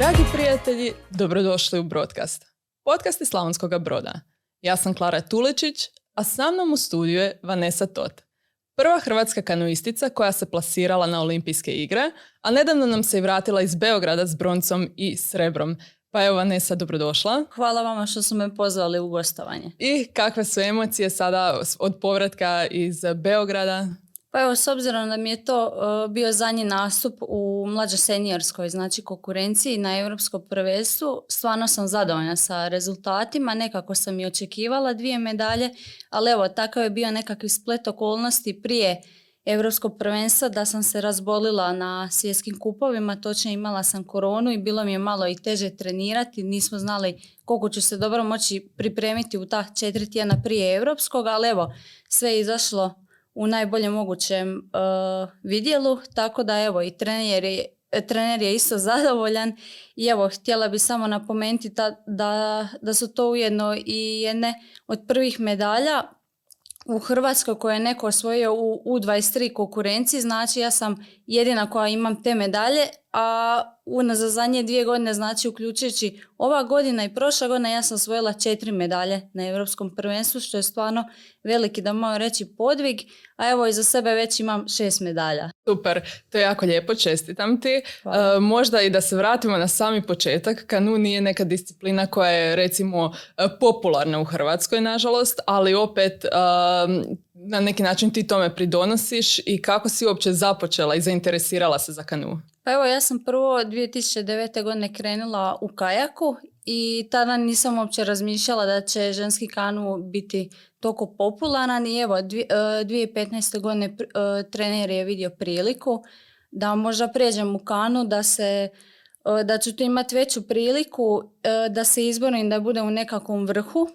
Dragi prijatelji, dobrodošli u Broadcast. Podcast iz Slavonskog broda. Ja sam Klara Tulečić, a sa mnom u studiju je Vanessa Tot. Prva hrvatska kanuistica koja se plasirala na olimpijske igre, a nedavno nam se i vratila iz Beograda s broncom i srebrom. Pa evo Vanessa, dobrodošla. Hvala vama što su me pozvali u gostovanje. I kakve su emocije sada od povratka iz Beograda? Pa evo, s obzirom da mi je to uh, bio zadnji nastup u mlađo seniorskoj, znači konkurenciji na europskom prvenstvu, stvarno sam zadovoljna sa rezultatima, nekako sam i očekivala dvije medalje, ali evo, takav je bio nekakvi splet okolnosti prije europskog prvenstva da sam se razbolila na svjetskim kupovima, točno imala sam koronu i bilo mi je malo i teže trenirati, nismo znali koliko ću se dobro moći pripremiti u ta četiri tjedna prije europskog, ali evo, sve je izašlo u najboljem mogućem uh, vidjelu, tako da evo i trener je, trener je isto zadovoljan i evo htjela bi samo napomenuti da, da su to ujedno i jedne od prvih medalja u Hrvatskoj koje je neko osvojio u U23 konkurenciji, znači ja sam jedina koja imam te medalje, a za zadnje dvije godine, znači uključujući ova godina i prošla godina, ja sam osvojila četiri medalje na Europskom prvenstvu, što je stvarno veliki, da mogu reći, podvig, a evo iza sebe već imam šest medalja. Super, to je jako lijepo, čestitam ti. E, možda i da se vratimo na sami početak, kanu nije neka disciplina koja je recimo e, popularna u Hrvatskoj, nažalost, ali opet e, na neki način ti tome pridonosiš i kako si uopće započela i zainteresirala se za kanu? Pa evo, ja sam prvo 2009. godine krenula u kajaku i tada nisam uopće razmišljala da će ženski kanu biti toliko popularan i evo 2015. E, godine e, trener je vidio priliku da možda pređem u kanu da se e, da ću tu imati veću priliku da se izborim da budem u nekakvom vrhu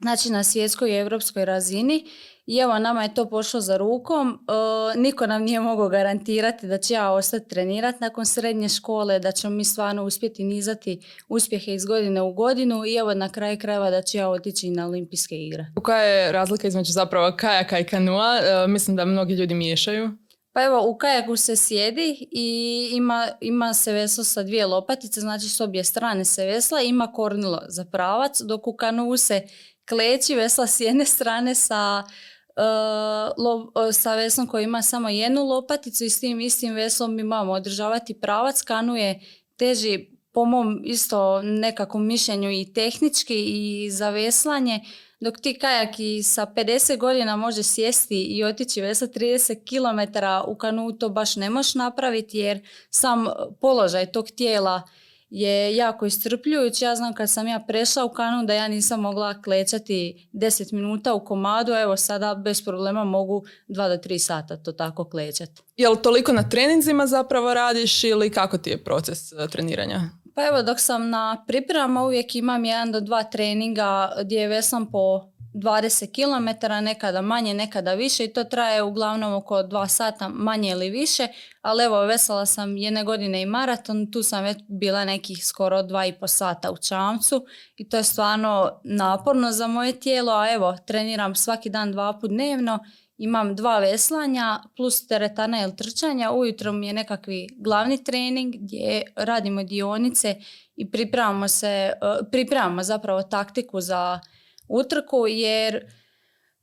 znači na svjetskoj i europskoj razini i evo, nama je to pošlo za rukom. E, niko nam nije mogao garantirati da će ja ostati trenirati nakon srednje škole, da ćemo mi stvarno uspjeti nizati uspjehe iz godine u godinu i evo na kraju krajeva da će ja otići na olimpijske igre. Koja je razlika između zapravo kajaka i kanua? E, mislim da mnogi ljudi miješaju. Pa evo, u kajaku se sjedi i ima, ima se veslo sa dvije lopatice, znači s obje strane se vesla, ima kornilo za pravac, dok u kanu se kleći vesla s jedne strane sa uh, sa veslom koji ima samo jednu lopaticu i s tim istim veslom mi imamo održavati pravac. Kanu je teži po mom isto nekakvom mišljenju i tehnički i za veslanje, dok ti kajaki sa 50 godina može sjesti i otići vesla 30 km u kanu to baš ne možeš napraviti jer sam položaj tog tijela je jako istrpljujući. Ja znam kad sam ja prešla u kanu da ja nisam mogla klečati 10 minuta u komadu, evo sada bez problema mogu 2 do 3 sata to tako klečati. Jel toliko na treninzima zapravo radiš ili kako ti je proces e, treniranja? Pa evo dok sam na pripremama uvijek imam jedan do dva treninga gdje vesam po 20 km, nekada manje, nekada više i to traje uglavnom oko 2 sata manje ili više, ali evo vesela sam jedne godine i maraton, tu sam već bila nekih skoro 2,5 sata u čamcu i to je stvarno naporno za moje tijelo, a evo treniram svaki dan dva put dnevno, imam dva veslanja plus teretana ili trčanja, ujutro mi je nekakvi glavni trening gdje radimo dionice i pripremamo se, e, pripremamo zapravo taktiku za utrku jer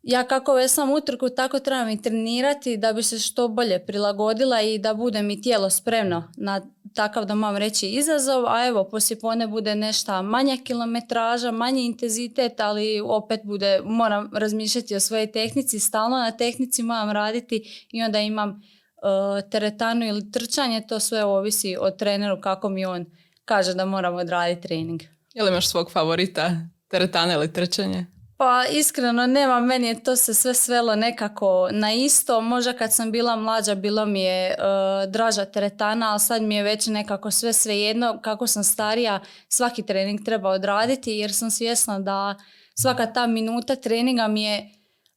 ja kako vesam utrku tako trebam i trenirati da bi se što bolje prilagodila i da bude mi tijelo spremno na takav da mam reći izazov, a evo poslije bude nešto manja kilometraža, manji intenzitet, ali opet bude, moram razmišljati o svojoj tehnici, stalno na tehnici moram raditi i onda imam uh, teretanu ili trčanje, to sve ovisi o treneru kako mi on kaže da moram odraditi trening. Je li imaš svog favorita? Teretana ili trčanje? Pa iskreno nema, meni je to se sve svelo nekako na isto. Možda kad sam bila mlađa bilo mi je uh, draža teretana, ali sad mi je već nekako sve svejedno. Kako sam starija, svaki trening treba odraditi jer sam svjesna da svaka ta minuta treninga mi je,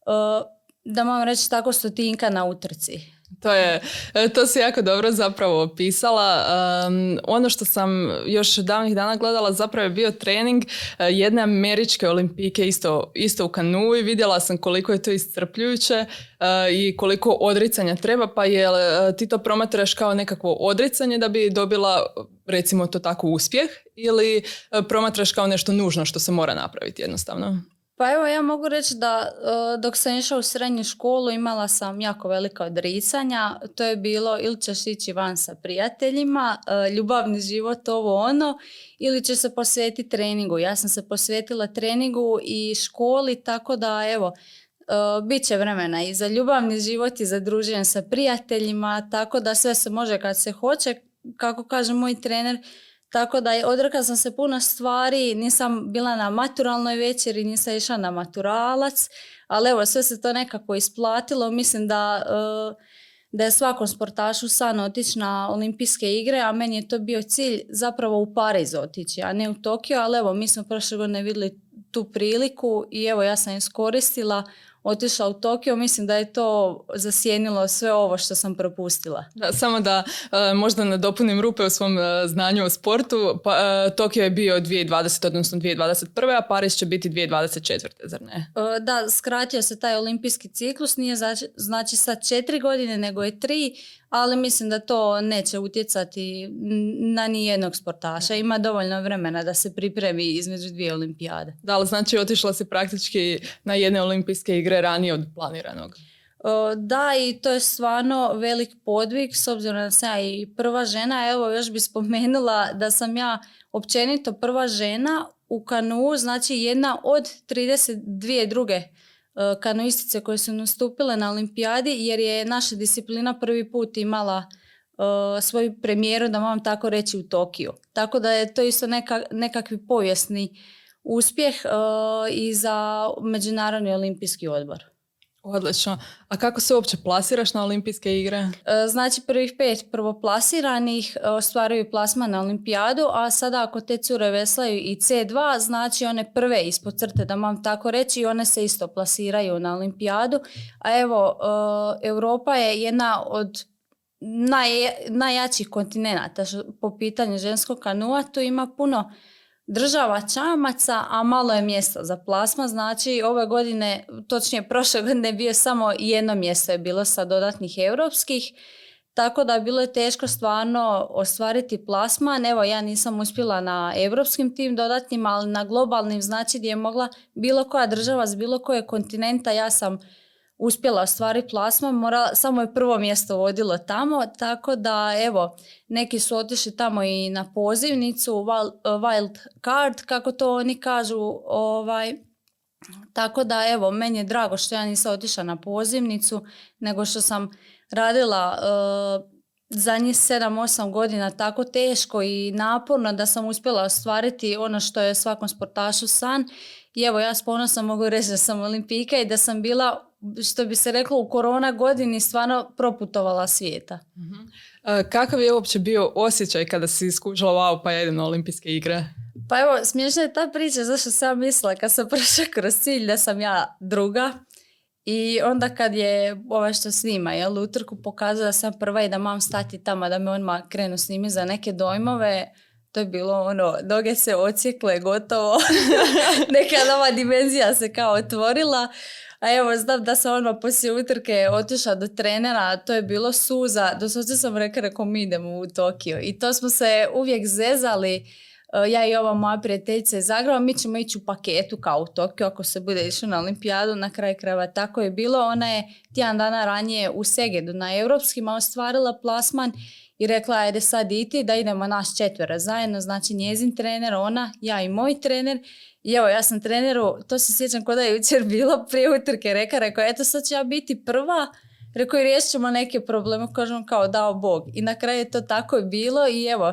uh, da moram reći tako, stotinka na utrci. To je, e, to si jako dobro zapravo opisala. ono što sam još davnih dana gledala zapravo je bio trening e, jedne američke olimpijke isto, isto u kanu i vidjela sam koliko je to iscrpljujuće e, i koliko odricanja treba, pa je ti to promatraš kao nekakvo odricanje da bi dobila recimo to tako uspjeh ili promatraš kao nešto nužno što se mora napraviti jednostavno? Pa evo ja mogu reći da e, dok sam išla u srednju školu imala sam jako velika odricanja. To je bilo ili ćeš ići van sa prijateljima, e, ljubavni život, ovo ono, ili će se posvetiti treningu. Ja sam se posvetila treningu i školi, tako da evo, Uh, bit će vremena i za ljubavni život i za druženje sa prijateljima, tako da sve se može kad se hoće. Kako kaže moj trener, tako da odrekla sam se puno stvari, nisam bila na maturalnoj večeri, nisam išla na maturalac, ali evo sve se to nekako isplatilo. Mislim da, e, da je svakom sportašu san otići na olimpijske igre, a meni je to bio cilj zapravo u Pariz otići, a ne u Tokio, ali evo mi smo prošle godine vidjeli tu priliku i evo ja sam iskoristila otišla u Tokio, mislim da je to zasjenilo sve ovo što sam propustila. Da, samo da uh, možda nadopunim rupe u svom uh, znanju o sportu. Pa, uh, Tokio je bio 2020, odnosno 2021. a Paris će biti 2024. zar ne? Da, skratio se taj olimpijski ciklus, nije znači, znači sad četiri godine, nego je tri, ali mislim da to neće utjecati na nijednog sportaša. Ima dovoljno vremena da se pripremi između dvije olimpijade. Da, ali znači otišla si praktički na jedne olimpijske igre ranije od planiranog. Da, i to je stvarno velik podvig, s obzirom da sam ja i prva žena. Evo, još bi spomenula da sam ja općenito prva žena u kanu, znači jedna od 32 druge kanoistice koje su nastupile na olimpijadi jer je naša disciplina prvi put imala uh, svoju premijeru, da moram tako reći, u Tokiju. Tako da je to isto neka, nekakvi povijesni uspjeh uh, i za Međunarodni olimpijski odbor. Odlično. A kako se uopće plasiraš na olimpijske igre? E, znači prvih pet prvoplasiranih e, ostvaruju plasma na olimpijadu, a sada ako te cure veslaju i C2, znači one prve ispod crte, da mam tako reći, one se isto plasiraju na olimpijadu. A evo, e, Europa je jedna od naj, najjačih kontinenata po pitanju ženskog kanua. Tu ima puno država čamaca, a malo je mjesta za plasma. Znači ove godine, točnije prošle godine bio samo jedno mjesto je bilo sa dodatnih europskih. Tako da bilo je teško stvarno ostvariti plasman. Evo ja nisam uspjela na europskim tim dodatnim, ali na globalnim znači gdje je mogla bilo koja država s bilo koje kontinenta. Ja sam uspjela ostvariti plasman, morala, samo je prvo mjesto vodilo tamo, tako da evo, neki su otišli tamo i na pozivnicu, wild card, kako to oni kažu, ovaj, tako da evo, meni je drago što ja nisam otišla na pozivnicu, nego što sam radila uh, zadnjih 7-8 godina tako teško i naporno da sam uspjela ostvariti ono što je svakom sportašu san. I evo, ja s ponosom mogu reći da sam olimpijka i da sam bila što bi se reklo u korona godini stvarno proputovala svijeta. uh kakav je uopće bio osjećaj kada si skužila wow pa jedem na olimpijske igre? Pa evo, smiješna je ta priča zašto sam mislila kad sam prošla kroz cilj da sam ja druga. I onda kad je ovaj što snima, jel, utrku pokazala da sam prva i da mam stati tamo da me odmah krenu snimi za neke dojmove, to je bilo ono, noge se ocijekle, gotovo. Neka nova dimenzija se kao otvorila. A evo, znam da sam ono poslije utrke otišla do trenera, to je bilo suza, doslovce sam rekla, rekao mi idemo u Tokio. I to smo se uvijek zezali, e, ja i ova moja prijateljica iz Zagreba, mi ćemo ići u paketu kao u Tokio ako se bude išlo na olimpijadu, na kraj krajeva tako je bilo. Ona je tjedan dana ranije u Segedu na europskima ostvarila plasman i rekla ajde sad iti da idemo naš četvera zajedno, znači njezin trener, ona, ja i moj trener i evo, ja sam treneru, to se sjećam kod je jučer bilo prije utrke, reka, rekao, eto sad ću ja biti prva, rekao i riješit ćemo neke probleme, kažem kao dao Bog. I na kraju je to tako i bilo i evo,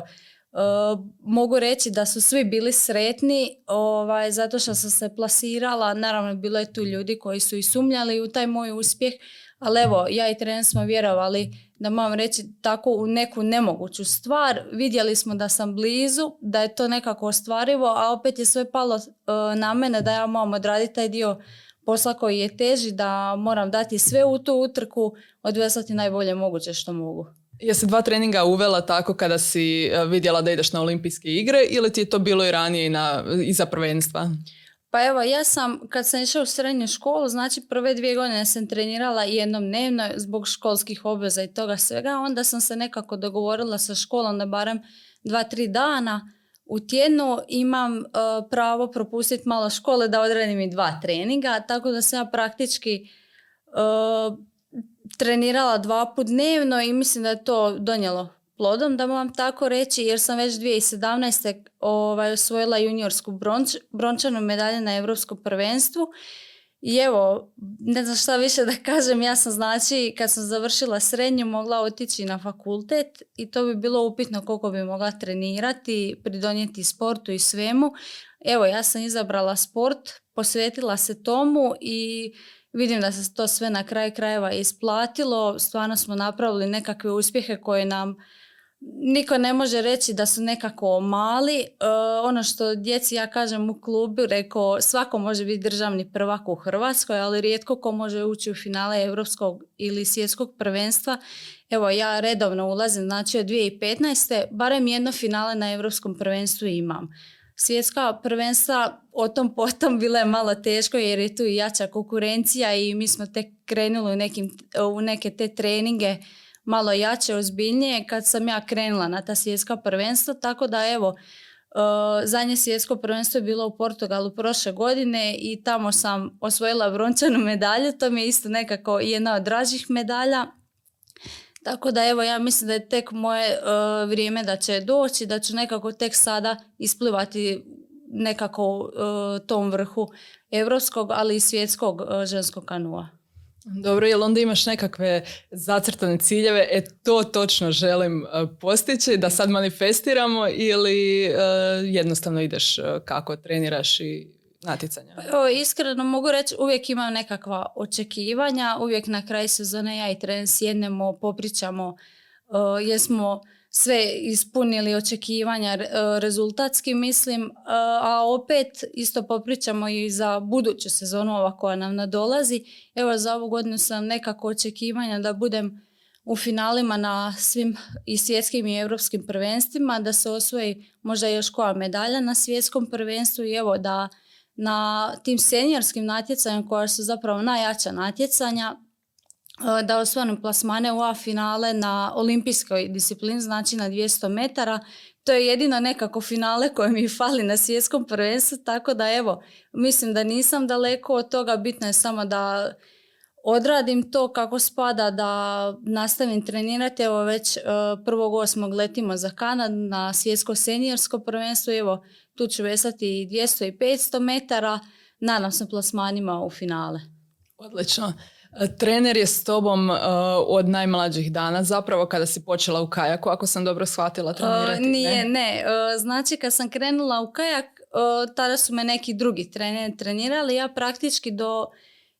Uh, mogu reći da su svi bili sretni ovaj, zato što sam se plasirala. Naravno, bilo je tu ljudi koji su i sumnjali u taj moj uspjeh, ali evo, ja i trener smo vjerovali da moram reći tako u neku nemoguću stvar. Vidjeli smo da sam blizu, da je to nekako ostvarivo, a opet je sve palo e, na mene da ja moram odraditi taj dio posla koji je teži, da moram dati sve u tu utrku, odveslati najbolje moguće što mogu. Jesi dva treninga uvela tako kada si e, vidjela da ideš na olimpijske igre ili ti je to bilo i ranije i na, iza prvenstva? Pa evo, ja sam, kad sam išla u srednju školu, znači prve dvije godine sam trenirala jednom dnevno zbog školskih obveza i toga svega. Onda sam se nekako dogovorila sa školom da barem dva, tri dana u tjednu imam e, pravo propustiti malo škole da odredim i dva treninga, tako da sam ja praktički e, trenirala dva put dnevno i mislim da je to donijelo plodom, da moram tako reći, jer sam već 2017. Ovaj, osvojila juniorsku bronč, brončanu medalju na Europskom prvenstvu. I evo, ne znam šta više da kažem, ja sam znači kad sam završila srednju mogla otići na fakultet i to bi bilo upitno koliko bi mogla trenirati, pridonijeti sportu i svemu. Evo, ja sam izabrala sport, posvetila se tomu i vidim da se to sve na kraju krajeva isplatilo. Stvarno smo napravili nekakve uspjehe koje nam niko ne može reći da su nekako mali. E, ono što djeci ja kažem u klubu, rekao svako može biti državni prvak u Hrvatskoj, ali rijetko ko može ući u finale europskog ili svjetskog prvenstva. Evo ja redovno ulazim, znači od 2015. barem jedno finale na europskom prvenstvu imam. Svjetska prvenstva o tom potom bilo je malo teško jer je tu i jača konkurencija i mi smo tek krenuli u, nekim, u neke te treninge malo jače, ozbiljnije kad sam ja krenula na ta svjetska prvenstva, tako da evo, uh, zadnje svjetsko prvenstvo je bilo u Portugalu prošle godine i tamo sam osvojila brončanu medalju, to mi je isto nekako jedna od dražih medalja. Tako da evo ja mislim da je tek moje uh, vrijeme da će doći, da ću nekako tek sada isplivati nekako uh, tom vrhu europskog, ali i svjetskog ženskog kanua. Dobro, jel onda imaš nekakve zacrtane ciljeve, e to točno želim e, postići, da sad manifestiramo ili e, jednostavno ideš e, kako treniraš i natjecanja? Pa, iskreno mogu reći, uvijek imam nekakva očekivanja, uvijek na kraju sezone ja i trener sjednemo, popričamo, jesmo sve ispunili očekivanja e, rezultatski mislim, e, a opet isto popričamo i za buduću sezonu ova koja nam nadolazi. Evo za ovu godinu sam nekako očekivanja da budem u finalima na svim i svjetskim i europskim prvenstvima, da se osvoji možda još koja medalja na svjetskom prvenstvu i evo da na tim seniorskim natjecanjima koja su zapravo najjača natjecanja da osvojim plasmane u A finale na olimpijskoj disciplini, znači na 200 metara. To je jedino nekako finale koje mi fali na svjetskom prvenstvu, tako da evo, mislim da nisam daleko od toga, bitno je samo da odradim to kako spada, da nastavim trenirati. Evo već 1.8. E, letimo za Kanad na svjetsko seniorsko prvenstvo, evo tu ću vesati 200 i 500 metara, nadam se plasmanima u finale. Odlično. Trener je s tobom uh, od najmlađih dana, zapravo kada si počela u kajaku, ako sam dobro shvatila uh, trenirati. nije, ne. Uh, znači kad sam krenula u kajak, tada su me neki drugi treneri trenirali. Ja praktički do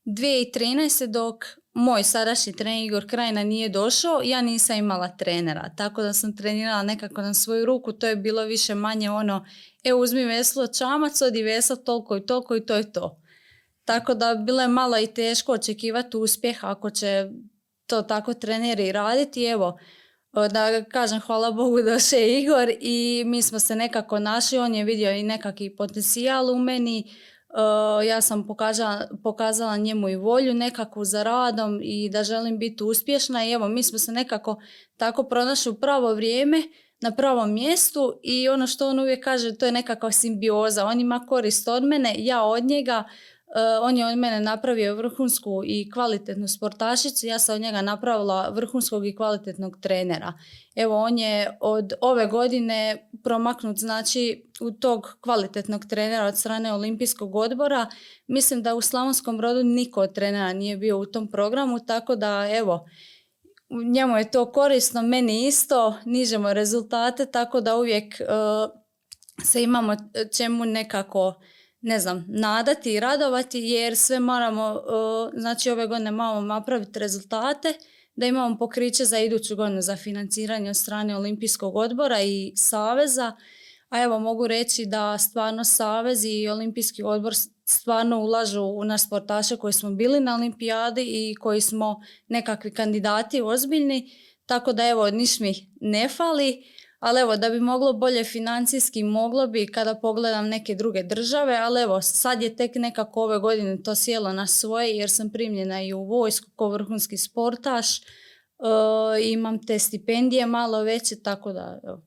2013. dok moj sadašnji trener Igor Krajina nije došao, ja nisam imala trenera. Tako da sam trenirala nekako na svoju ruku. To je bilo više manje ono, e uzmi veslo čamac, odi veslo toliko i toliko i to je to. Tako da bilo je malo i teško očekivati uspjeh ako će to tako treneri raditi. Evo, da kažem hvala Bogu došao Igor i mi smo se nekako našli, on je vidio i nekakvi potencijal u meni, ja sam pokazala, pokazala njemu i volju nekakvu za radom i da želim biti uspješna. I evo mi smo se nekako tako pronašli u pravo vrijeme na pravom mjestu i ono što on uvijek kaže to je nekakva simbioza, on ima korist od mene, ja od njega, on je od mene napravio vrhunsku i kvalitetnu sportašicu, ja sam od njega napravila vrhunskog i kvalitetnog trenera. Evo, on je od ove godine promaknut, znači, u tog kvalitetnog trenera od strane Olimpijskog odbora. Mislim da u Slavonskom brodu niko od trenera nije bio u tom programu, tako da, evo, njemu je to korisno, meni isto, nižemo rezultate, tako da uvijek uh, se imamo čemu nekako ne znam, nadati i radovati jer sve moramo, znači ove godine moramo napraviti rezultate da imamo pokriće za iduću godinu za financiranje od strane Olimpijskog odbora i Saveza. A evo mogu reći da stvarno Savez i Olimpijski odbor stvarno ulažu u nas sportaše koji smo bili na olimpijadi i koji smo nekakvi kandidati ozbiljni. Tako da evo niš mi ne fali. Ali evo, da bi moglo bolje financijski, moglo bi kada pogledam neke druge države, ali evo, sad je tek nekako ove godine to sjelo na svoje jer sam primljena i u vojsku kao vrhunski sportaš. E, imam te stipendije malo veće, tako da evo,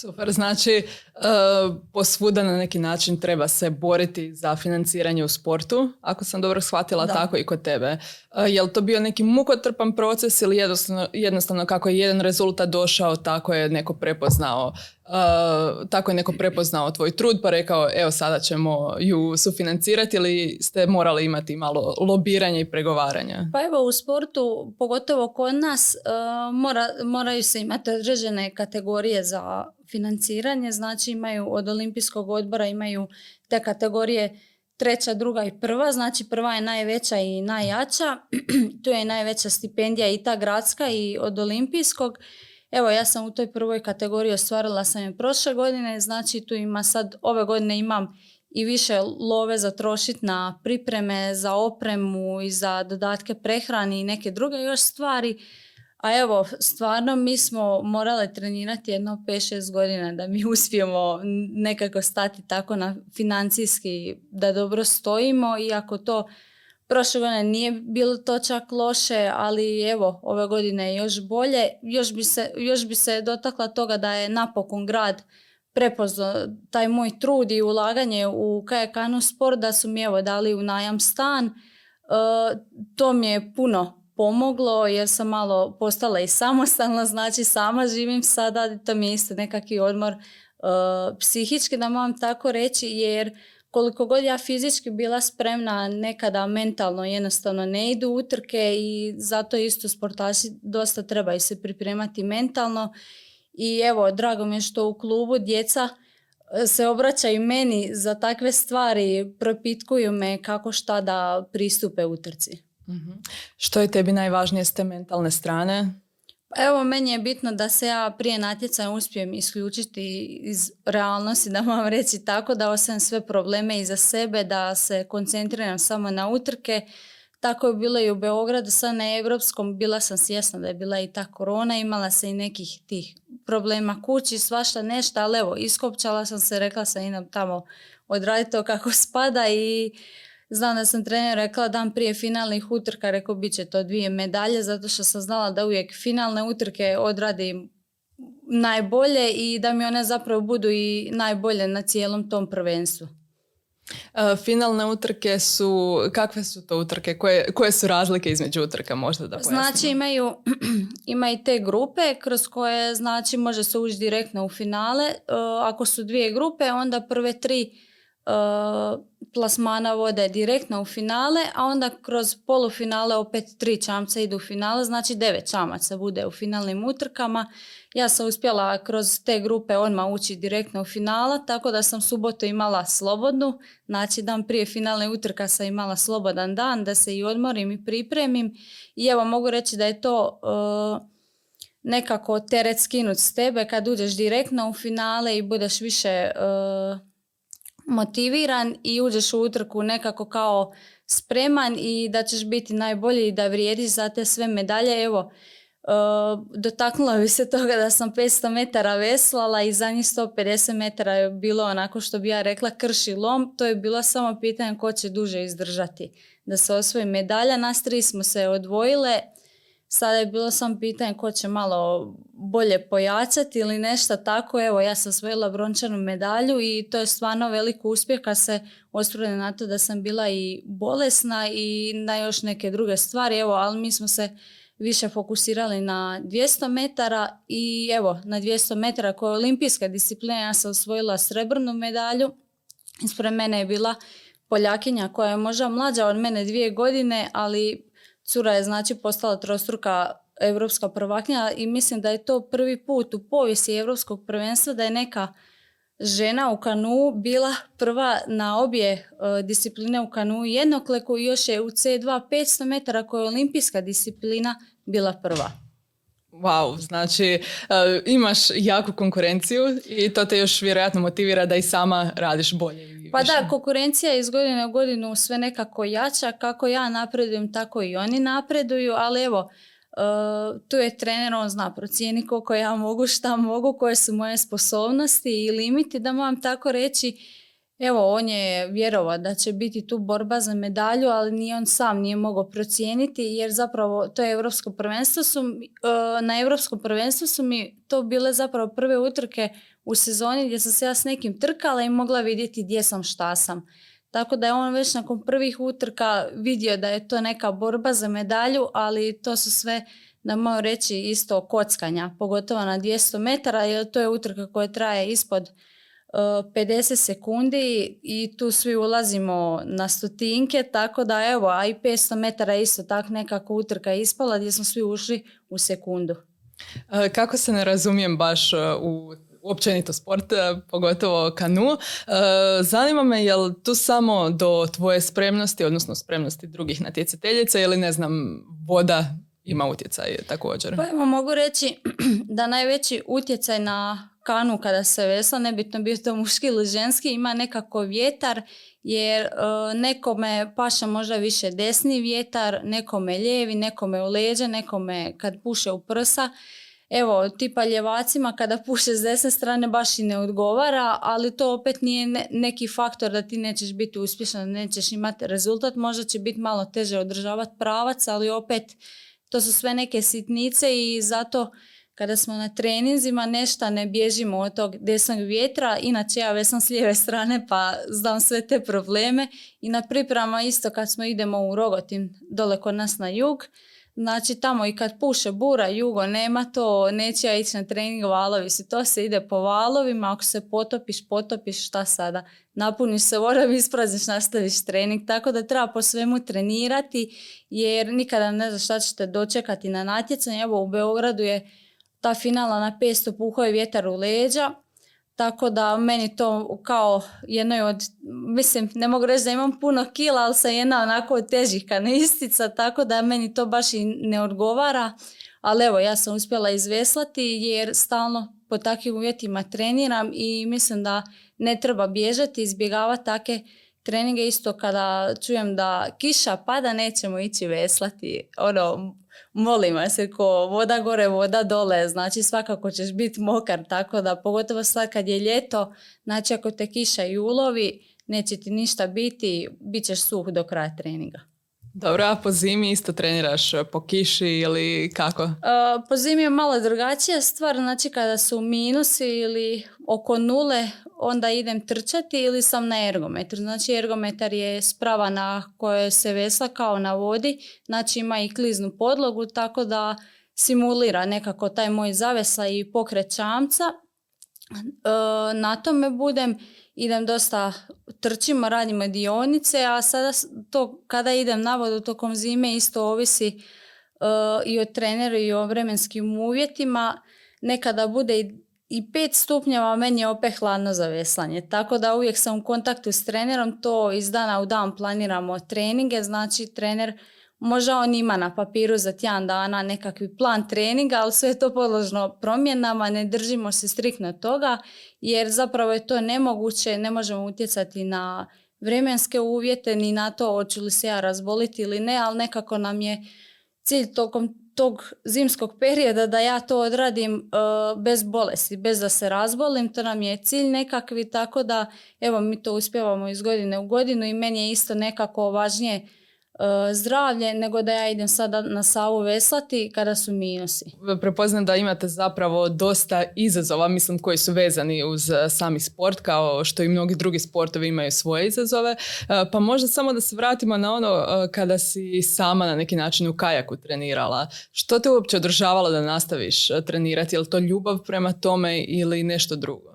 Super, znači uh, posvuda na neki način treba se boriti za financiranje u sportu, ako sam dobro shvatila tako i kod tebe. Uh, je li to bio neki mukotrpan proces ili jednostavno, jednostavno kako je jedan rezultat došao, tako je neko prepoznao Uh, tako je neko prepoznao tvoj trud pa rekao evo sada ćemo ju sufinancirati ili ste morali imati malo lobiranja i pregovaranja? Pa evo u sportu, pogotovo kod nas, uh, mora, moraju se imati određene kategorije za financiranje, znači imaju od olimpijskog odbora imaju te kategorije treća, druga i prva, znači prva je najveća i najjača, tu je najveća stipendija i ta gradska i od olimpijskog Evo, ja sam u toj prvoj kategoriji ostvarila sam je prošle godine, znači tu ima sad, ove godine imam i više love za trošiti na pripreme za opremu i za dodatke prehrani i neke druge još stvari. A evo, stvarno mi smo morali trenirati jedno 5-6 godina da mi uspijemo nekako stati tako na financijski da dobro stojimo i ako to Prošle godine nije bilo to čak loše, ali evo, ove godine je još bolje. Još bi se, još bi se dotakla toga da je napokon grad prepoznao taj moj trud i ulaganje u kajakanu sport, da su mi evo dali u najam stan. E, to mi je puno pomoglo jer sam malo postala i samostalna, znači sama živim sada, to mi je isto nekakvi odmor e, psihički da moram tako reći jer koliko god ja fizički bila spremna, nekada mentalno jednostavno ne idu utrke i zato isto sportaši dosta trebaju se pripremati mentalno. I evo, drago mi je što u klubu djeca e, se obraćaju meni za takve stvari, propitkuju me kako šta da pristupe utrci. mm Što je tebi najvažnije s te mentalne strane? Evo, meni je bitno da se ja prije natjecaja uspijem isključiti iz realnosti, da vam reći tako, da ostavim sve probleme iza sebe, da se koncentriram samo na utrke. Tako je bilo i u Beogradu, sad na Evropskom, bila sam svjesna da je bila i ta korona, imala sam i nekih tih problema kući, svašta nešto, ali evo, iskopčala sam se, rekla sam idem tamo odraditi to kako spada i Znam da sam trener rekla dan prije finalnih utrka, rekao bit će to dvije medalje, zato što sam znala da uvijek finalne utrke odradim najbolje i da mi one zapravo budu i najbolje na cijelom tom prvenstvu. E, finalne utrke su, kakve su to utrke? Koje, koje su razlike između utrka možda da pojasnimo? Znači imaju, ima i te grupe kroz koje znači može se ući direktno u finale. E, ako su dvije grupe onda prve tri uh, plasmana vode direktno u finale, a onda kroz polufinale opet tri čamca idu u finale, znači devet čamaca bude u finalnim utrkama. Ja sam uspjela kroz te grupe odmah ući direktno u finala, tako da sam subotu imala slobodnu, znači dan prije finalne utrka sam imala slobodan dan da se i odmorim i pripremim i evo mogu reći da je to uh, nekako teret skinut s tebe kad uđeš direktno u finale i budeš više uh, motiviran i uđeš u utrku nekako kao spreman i da ćeš biti najbolji i da vrijediš za te sve medalje. Evo, Uh, dotaknula bi se toga da sam 500 metara veslala i zadnjih 150 metara je bilo onako što bi ja rekla krši lom. To je bilo samo pitanje ko će duže izdržati da se osvoji medalja. Nas tri smo se odvojile Sada je bilo sam pitanje ko će malo bolje pojačati ili nešto tako. Evo, ja sam osvojila brončanu medalju i to je stvarno velik uspjeh kad se osvrne na to da sam bila i bolesna i na još neke druge stvari. Evo, ali mi smo se više fokusirali na 200 metara i evo, na 200 metara koja je olimpijska disciplina, ja sam osvojila srebrnu medalju. Ispred mene je bila Poljakinja koja je možda mlađa od mene dvije godine, ali Cura je znači postala trostruka europska prvaknja i mislim da je to prvi put u povijesti europskog prvenstva da je neka žena u kanu bila prva na obje e, discipline u kanu jednokleku i još je u C2 500 metara koja je olimpijska disciplina bila prva. Wow, znači imaš jaku konkurenciju i to te još vjerojatno motivira da i sama radiš bolje. pa da, konkurencija iz godine u godinu sve nekako jača, kako ja napredujem, tako i oni napreduju, ali evo, tu je trener, on zna procijeni koliko ja mogu, šta mogu, koje su moje sposobnosti i limiti, da moram tako reći, Evo, on je vjerovao da će biti tu borba za medalju, ali ni on sam nije mogao procijeniti jer zapravo to je Europsko prvenstvo su, e, na Europskom prvenstvu su mi to bile zapravo prve utrke u sezoni gdje sam se ja s nekim trkala i mogla vidjeti gdje sam, šta sam. Tako da je on već nakon prvih utrka vidio da je to neka borba za medalju, ali to su sve da mogu reći isto kockanja, pogotovo na 200 metara, jer to je utrka koja traje ispod 50 sekundi i tu svi ulazimo na stotinke, tako da evo, a i 500 metara isto tak nekako utrka ispala gdje smo svi ušli u sekundu. E, kako se ne razumijem baš e, u općenito sport, pogotovo kanu. Zanima me je li tu samo do tvoje spremnosti, odnosno spremnosti drugih natjecateljica ili ne znam, voda ima utjecaj također? Pa evo, mogu reći da najveći utjecaj na kanu kada se vesla, nebitno bio to muški ili ženski, ima nekako vjetar jer uh, nekome paša možda više desni vjetar, nekome lijevi, nekome u leđa, nekome kad puše u prsa. Evo, tipa ljevacima kada puše s desne strane baš i ne odgovara, ali to opet nije neki faktor da ti nećeš biti uspješan, nećeš imati rezultat, možda će biti malo teže održavati pravac, ali opet to su sve neke sitnice i zato kada smo na treninzima nešto ne bježimo od tog desnog vjetra, inače ja već sam s lijeve strane pa znam sve te probleme i na pripremama isto kad smo idemo u Rogotin dole kod nas na jug, Znači tamo i kad puše bura, jugo, nema to, neće ja ići na trening valovi, si to se ide po valovima, ako se potopiš, potopiš, šta sada? Napuniš se vodom, isprazniš, nastaviš trening, tako da treba po svemu trenirati, jer nikada ne znaš šta ćete dočekati na natjecanje. Evo u Beogradu je ta finala na 500 puhao je vjetar u leđa, tako da meni to kao jednoj od, mislim, ne mogu reći da imam puno kila, ali sam jedna onako od težih kanistica, tako da meni to baš i ne odgovara. Ali evo, ja sam uspjela izveslati jer stalno po takvim uvjetima treniram i mislim da ne treba bježati, izbjegavati takve treninge isto kada čujem da kiša pada nećemo ići veslati. Ono, molimo se ko voda gore, voda dole, znači svakako ćeš biti mokar, tako da pogotovo sad kad je ljeto, znači ako te kiša i ulovi, neće ti ništa biti, bit ćeš suh do kraja treninga. Dobro, a po zimi isto treniraš po kiši ili kako? Uh, po zimi je malo drugačija stvar, znači kada su minusi ili oko nule, onda idem trčati ili sam na ergometru. Znači ergometar je sprava na kojoj se vesla kao na vodi, znači ima i kliznu podlogu, tako da simulira nekako taj moj zavesa i pokret čamca. Uh, na tome budem idem dosta, trčimo, radimo dionice, a sada to kada idem na vodu tokom zime isto ovisi uh, i o treneru i o vremenskim uvjetima. Nekada bude i, i pet stupnjeva, meni je opet hladno za veslanje. Tako da uvijek sam u kontaktu s trenerom, to iz dana u dan planiramo treninge, znači trener Možda on ima na papiru za tjedan dana nekakvi plan treninga, ali sve je to podložno promjenama, ne držimo se striktno toga, jer zapravo je to nemoguće, ne možemo utjecati na vremenske uvjete, ni na to hoću li se ja razboliti ili ne, ali nekako nam je cilj tokom tog zimskog perioda da ja to odradim uh, bez bolesti, bez da se razbolim, to nam je cilj nekakvi, tako da evo mi to uspjevamo iz godine u godinu i meni je isto nekako važnije E, zdravlje nego da ja idem sada na savu veslati kada su minusi. Prepoznam da imate zapravo dosta izazova, mislim koji su vezani uz e, sami sport kao što i mnogi drugi sportovi imaju svoje izazove. E, pa možda samo da se vratimo na ono kada si sama na neki način u kajaku trenirala. Što te uopće održavalo da nastaviš trenirati? Je li to ljubav prema tome ili nešto drugo?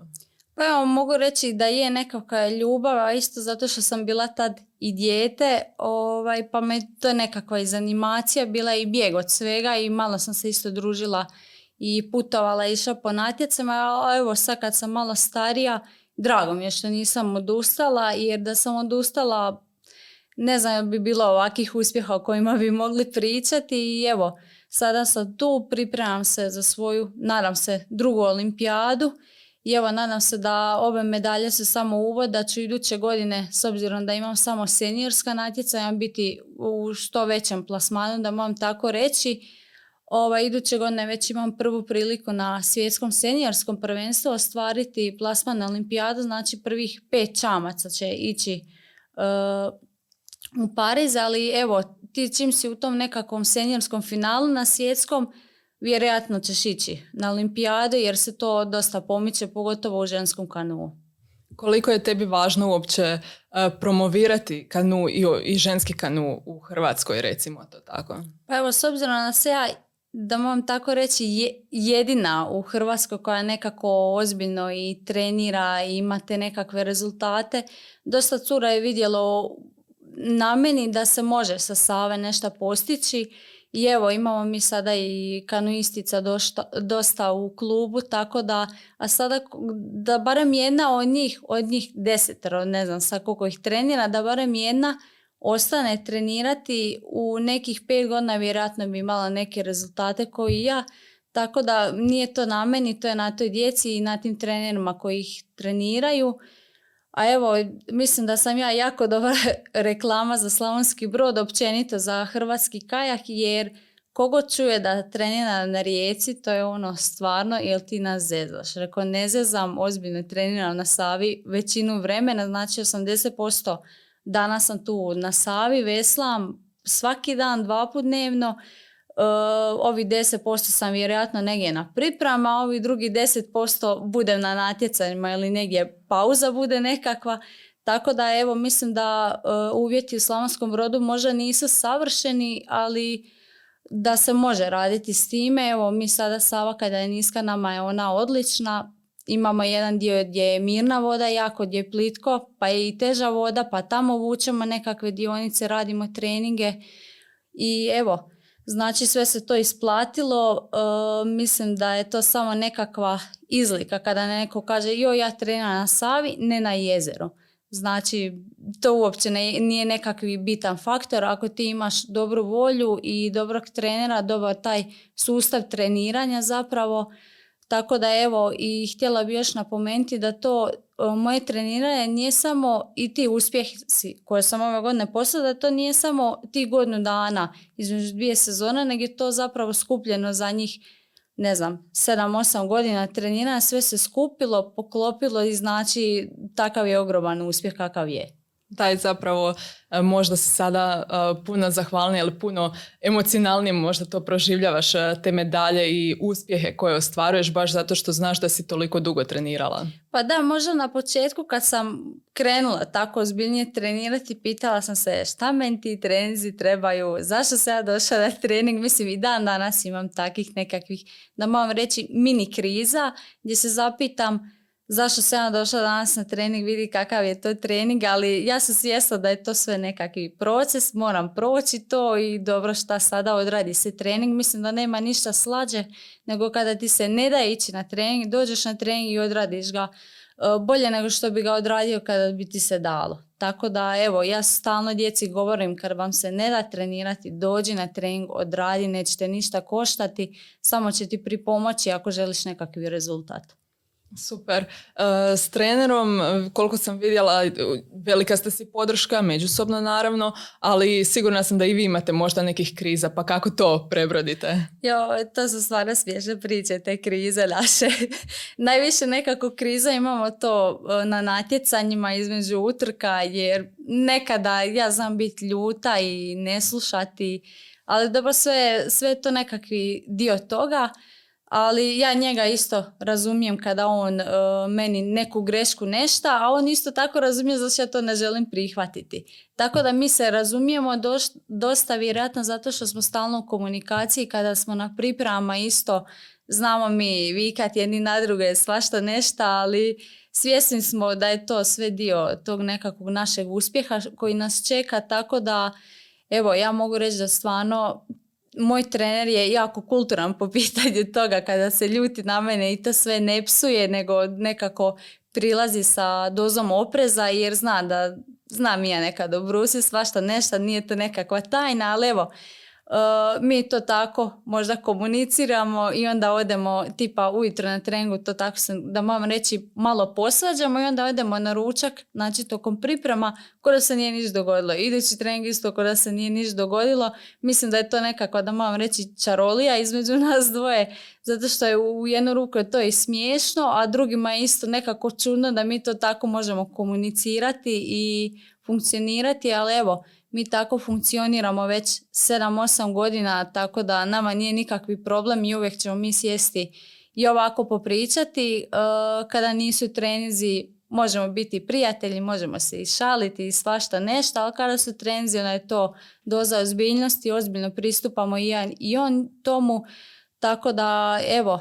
Pa evo, mogu reći da je nekakva ljubav, a isto zato što sam bila tad i dijete, ovaj, pa me to je nekakva iz animacija, bila i bijeg od svega i malo sam se isto družila i putovala, išla po natjecama, a evo sad kad sam malo starija, drago mi je što nisam odustala, jer da sam odustala, ne znam bi bilo ovakvih uspjeha o kojima bi mogli pričati i evo, Sada sam tu, pripremam se za svoju, nadam se, drugu olimpijadu i evo, nadam se da ove medalje se samo uvod, da ću iduće godine, s obzirom da imam samo seniorska natjecanja, biti u što većem plasmanu, da moram tako reći. Ovaj, iduće godine već imam prvu priliku na svjetskom seniorskom prvenstvu ostvariti plasman na olimpijadu, znači prvih pet čamaca će ići uh, u Pariz, ali evo, ti čim si u tom nekakvom seniorskom finalu na svjetskom, vjerojatno ćeš ići na olimpijade jer se to dosta pomiče, pogotovo u ženskom kanu. Koliko je tebi važno uopće e, promovirati kanu i, i ženski kanu u Hrvatskoj, recimo to tako? Pa evo, s obzirom na se ja, da moram tako reći, jedina u Hrvatskoj koja nekako ozbiljno i trenira i ima te nekakve rezultate, dosta cura je vidjelo na meni da se može sa Save nešto postići i evo imamo mi sada i kanuistica dosta, dosta u klubu, tako da, a sada da barem jedna od njih, od njih desetero, ne znam sa koliko ih trenira, da barem jedna ostane trenirati u nekih pet godina vjerojatno bi imala neke rezultate koji ja, tako da nije to na meni, to je na toj djeci i na tim trenerima koji ih treniraju. A evo, mislim da sam ja jako dobra reklama za Slavonski brod, općenito za hrvatski kajak, jer kogo čuje da trenira na rijeci, to je ono stvarno, jel ti nas zezaš? Rekao, ne zezam, ozbiljno treniram na Savi većinu vremena, znači 80% dana sam tu na Savi, veslam svaki dan, dva put dnevno, ovi 10% sam vjerojatno negdje na priprama, a ovi drugi 10% budem na natjecanjima ili negdje pauza bude nekakva. Tako da evo mislim da uh, uvjeti u Slavonskom brodu možda nisu savršeni, ali da se može raditi s time. Evo mi sada Sava kada je niska nama je ona odlična. Imamo jedan dio gdje je mirna voda jako, gdje je plitko, pa je i teža voda, pa tamo vučemo nekakve dionice, radimo treninge. I evo, Znači sve se to isplatilo, e, mislim da je to samo nekakva izlika kada neko kaže jo ja treniram na Savi, ne na jezeru. Znači to uopće ne, nije nekakvi bitan faktor ako ti imaš dobru volju i dobrog trenera, dobar taj sustav treniranja zapravo. Tako da evo i htjela bi još napomenuti da to moje treniranje nije samo i ti uspjesi koje sam ove godine postigla, to nije samo ti godinu dana između dvije sezone, nego je to zapravo skupljeno za njih ne znam, 7-8 godina treniranja, sve se skupilo, poklopilo i znači takav je ogroman uspjeh kakav je taj zapravo e, možda si sada e, puno zahvalniji, ali puno emocionalnije možda to proživljavaš e, te medalje i uspjehe koje ostvaruješ baš zato što znaš da si toliko dugo trenirala. Pa da, možda na početku kad sam krenula tako ozbiljnije trenirati, pitala sam se šta meni ti treninzi trebaju, zašto se ja došla na trening, mislim i dan danas imam takvih nekakvih, da moram reći mini kriza gdje se zapitam zašto sam ja došla danas na trening, vidi kakav je to trening, ali ja sam svjesna da je to sve nekakvi proces, moram proći to i dobro šta sada odradi se trening. Mislim da nema ništa slađe nego kada ti se ne da ići na trening, dođeš na trening i odradiš ga e, bolje nego što bi ga odradio kada bi ti se dalo. Tako da evo, ja stalno djeci govorim kad vam se ne da trenirati, dođi na trening, odradi, nećete ništa koštati, samo će ti pripomoći ako želiš nekakvi rezultat. Super. E, s trenerom, koliko sam vidjela, velika ste si podrška, međusobno naravno, ali sigurna sam da i vi imate možda nekih kriza, pa kako to prebrodite? Jo, to su stvarno smiješne priče, te krize naše. Najviše nekako kriza imamo to e, na natjecanjima između utrka, jer nekada ja znam biti ljuta i ne slušati, ali dobro, sve je to nekakvi dio toga ali ja njega isto razumijem kada on uh, meni neku grešku nešta, a on isto tako razumije zašto ja to ne želim prihvatiti. Tako da mi se razumijemo dosta vjerojatno zato što smo stalno u komunikaciji kada smo na pripremama isto znamo mi vikat jedni na druge svašta nešta, ali svjesni smo da je to sve dio tog nekakvog našeg uspjeha koji nas čeka, tako da evo ja mogu reći da stvarno moj trener je jako kulturan po pitanju toga kada se ljuti na mene i to sve ne psuje nego nekako prilazi sa dozom opreza jer zna da znam ja nekad obrusi svašta nešto, nije to nekakva tajna, ali evo mi to tako možda komuniciramo i onda odemo tipa ujutro na treningu, to tako sam, da moram reći, malo posvađamo i onda odemo na ručak, znači tokom priprema, ko da se nije niš dogodilo. Idući trening isto ko da se nije niš dogodilo. Mislim da je to nekako, da moram reći, čarolija između nas dvoje, zato što je u jednu ruku to i smiješno, a drugima je isto nekako čudno da mi to tako možemo komunicirati i funkcionirati, ali evo, mi tako funkcioniramo već 7-8 godina, tako da nama nije nikakvi problem i uvijek ćemo mi sjesti i ovako popričati. E, kada nisu trenizi, možemo biti prijatelji, možemo se i šaliti i svašta nešto, ali kada su trenizi, onda je to doza ozbiljnosti, ozbiljno pristupamo i, ja, i on tomu, tako da evo,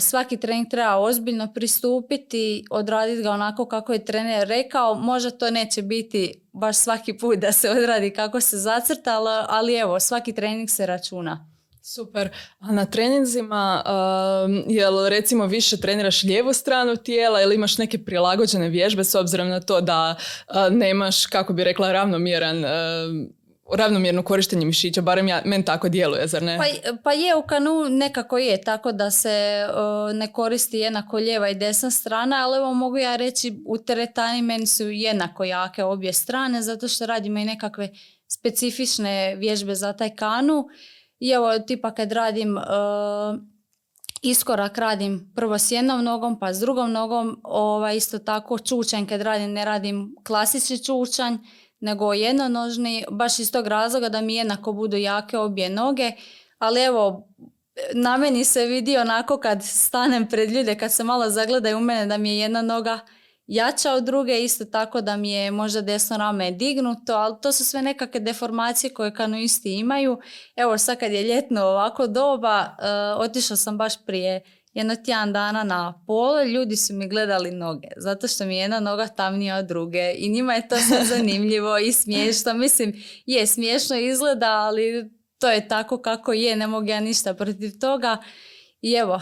svaki trening treba ozbiljno pristupiti, odraditi ga onako kako je trener rekao. Možda to neće biti baš svaki put da se odradi kako se zacrtalo, ali evo, svaki trening se računa. Super. A na treninzima, uh, jel recimo više treniraš lijevu stranu tijela ili imaš neke prilagođene vježbe s obzirom na to da nemaš, kako bi rekla, ravnomjeran ravnomjerno korištenje mišića, barem ja, meni tako djeluje, zar ne? Pa, pa je u kanu nekako je, tako da se ne koristi jednako lijeva i desna strana, ali evo mogu ja reći u teretani meni su jednako jake obje strane, zato što radimo i nekakve specifične vježbe za taj kanu. I evo tipa kad radim iskorak radim prvo s jednom nogom pa s drugom nogom, ovaj, isto tako čučanj kad radim ne radim klasični čučanj, nego jednonožni, baš iz tog razloga da mi jednako budu jake obje noge, ali evo, na meni se vidi onako kad stanem pred ljude, kad se malo zagledaju u mene da mi je jedna noga jača od druge, isto tako da mi je možda desno rame dignuto, ali to su sve nekakve deformacije koje kanuisti imaju. Evo sad kad je ljetno ovako doba, uh, otišla sam baš prije jedno tjedan dana na polo, ljudi su mi gledali noge, zato što mi je jedna noga tamnija od druge i njima je to sve zanimljivo i smiješno. Mislim, je smiješno izgleda, ali to je tako kako je, ne mogu ja ništa protiv toga. I evo,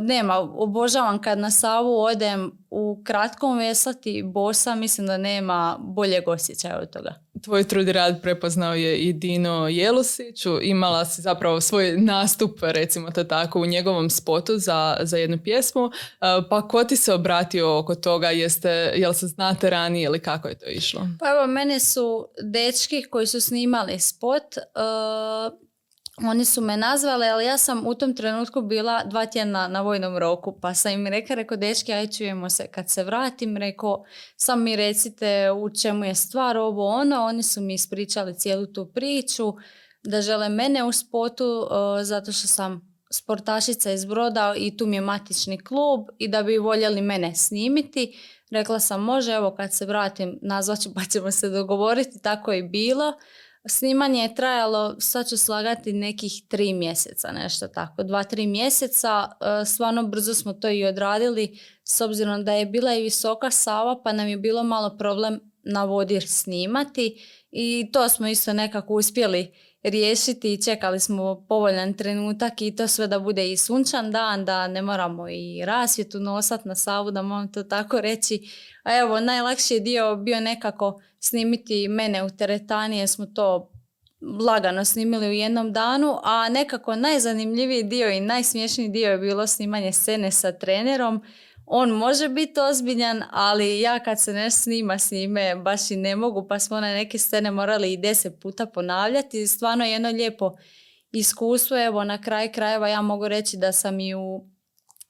nema, obožavam kad na Savu odem u kratkom veslati bosa, mislim da nema boljeg osjećaja od toga. Tvoj trud rad prepoznao je i Dino Jelusiću, imala si zapravo svoj nastup, recimo to tako, u njegovom spotu za, za jednu pjesmu, e, pa ko ti se obratio oko toga, jeste, jel se znate ranije ili kako je to išlo? Pa evo, mene su dečki koji su snimali spot, uh, oni su me nazvali, ali ja sam u tom trenutku bila dva tjedna na vojnom roku, pa sam im rekla, rekao, dečki, aj čujemo se. Kad se vratim, rekao, sam mi recite u čemu je stvar, ovo ono. Oni su mi ispričali cijelu tu priču, da žele mene u spotu, zato što sam sportašica iz Broda i tu mi je matični klub i da bi voljeli mene snimiti. Rekla sam, može, evo kad se vratim, nazvat ću pa ćemo se dogovoriti, tako je bilo. Snimanje je trajalo, sad ću slagati nekih tri mjeseca, nešto tako, dva, tri mjeseca. E, stvarno brzo smo to i odradili, s obzirom da je bila i visoka sava, pa nam je bilo malo problem na vodi snimati i to smo isto nekako uspjeli riješiti i čekali smo povoljan trenutak i to sve da bude i sunčan dan, da ne moramo i rasvjetu nosat na savu, da moram to tako reći. A evo, najlakši je dio bio nekako snimiti mene u teretani jer smo to lagano snimili u jednom danu, a nekako najzanimljiviji dio i najsmiješniji dio je bilo snimanje scene sa trenerom. On može biti ozbiljan, ali ja kad se ne snima s njime baš i ne mogu, pa smo na neke scene morali i deset puta ponavljati. Stvarno je jedno lijepo iskustvo, evo na kraj krajeva ja mogu reći da sam i u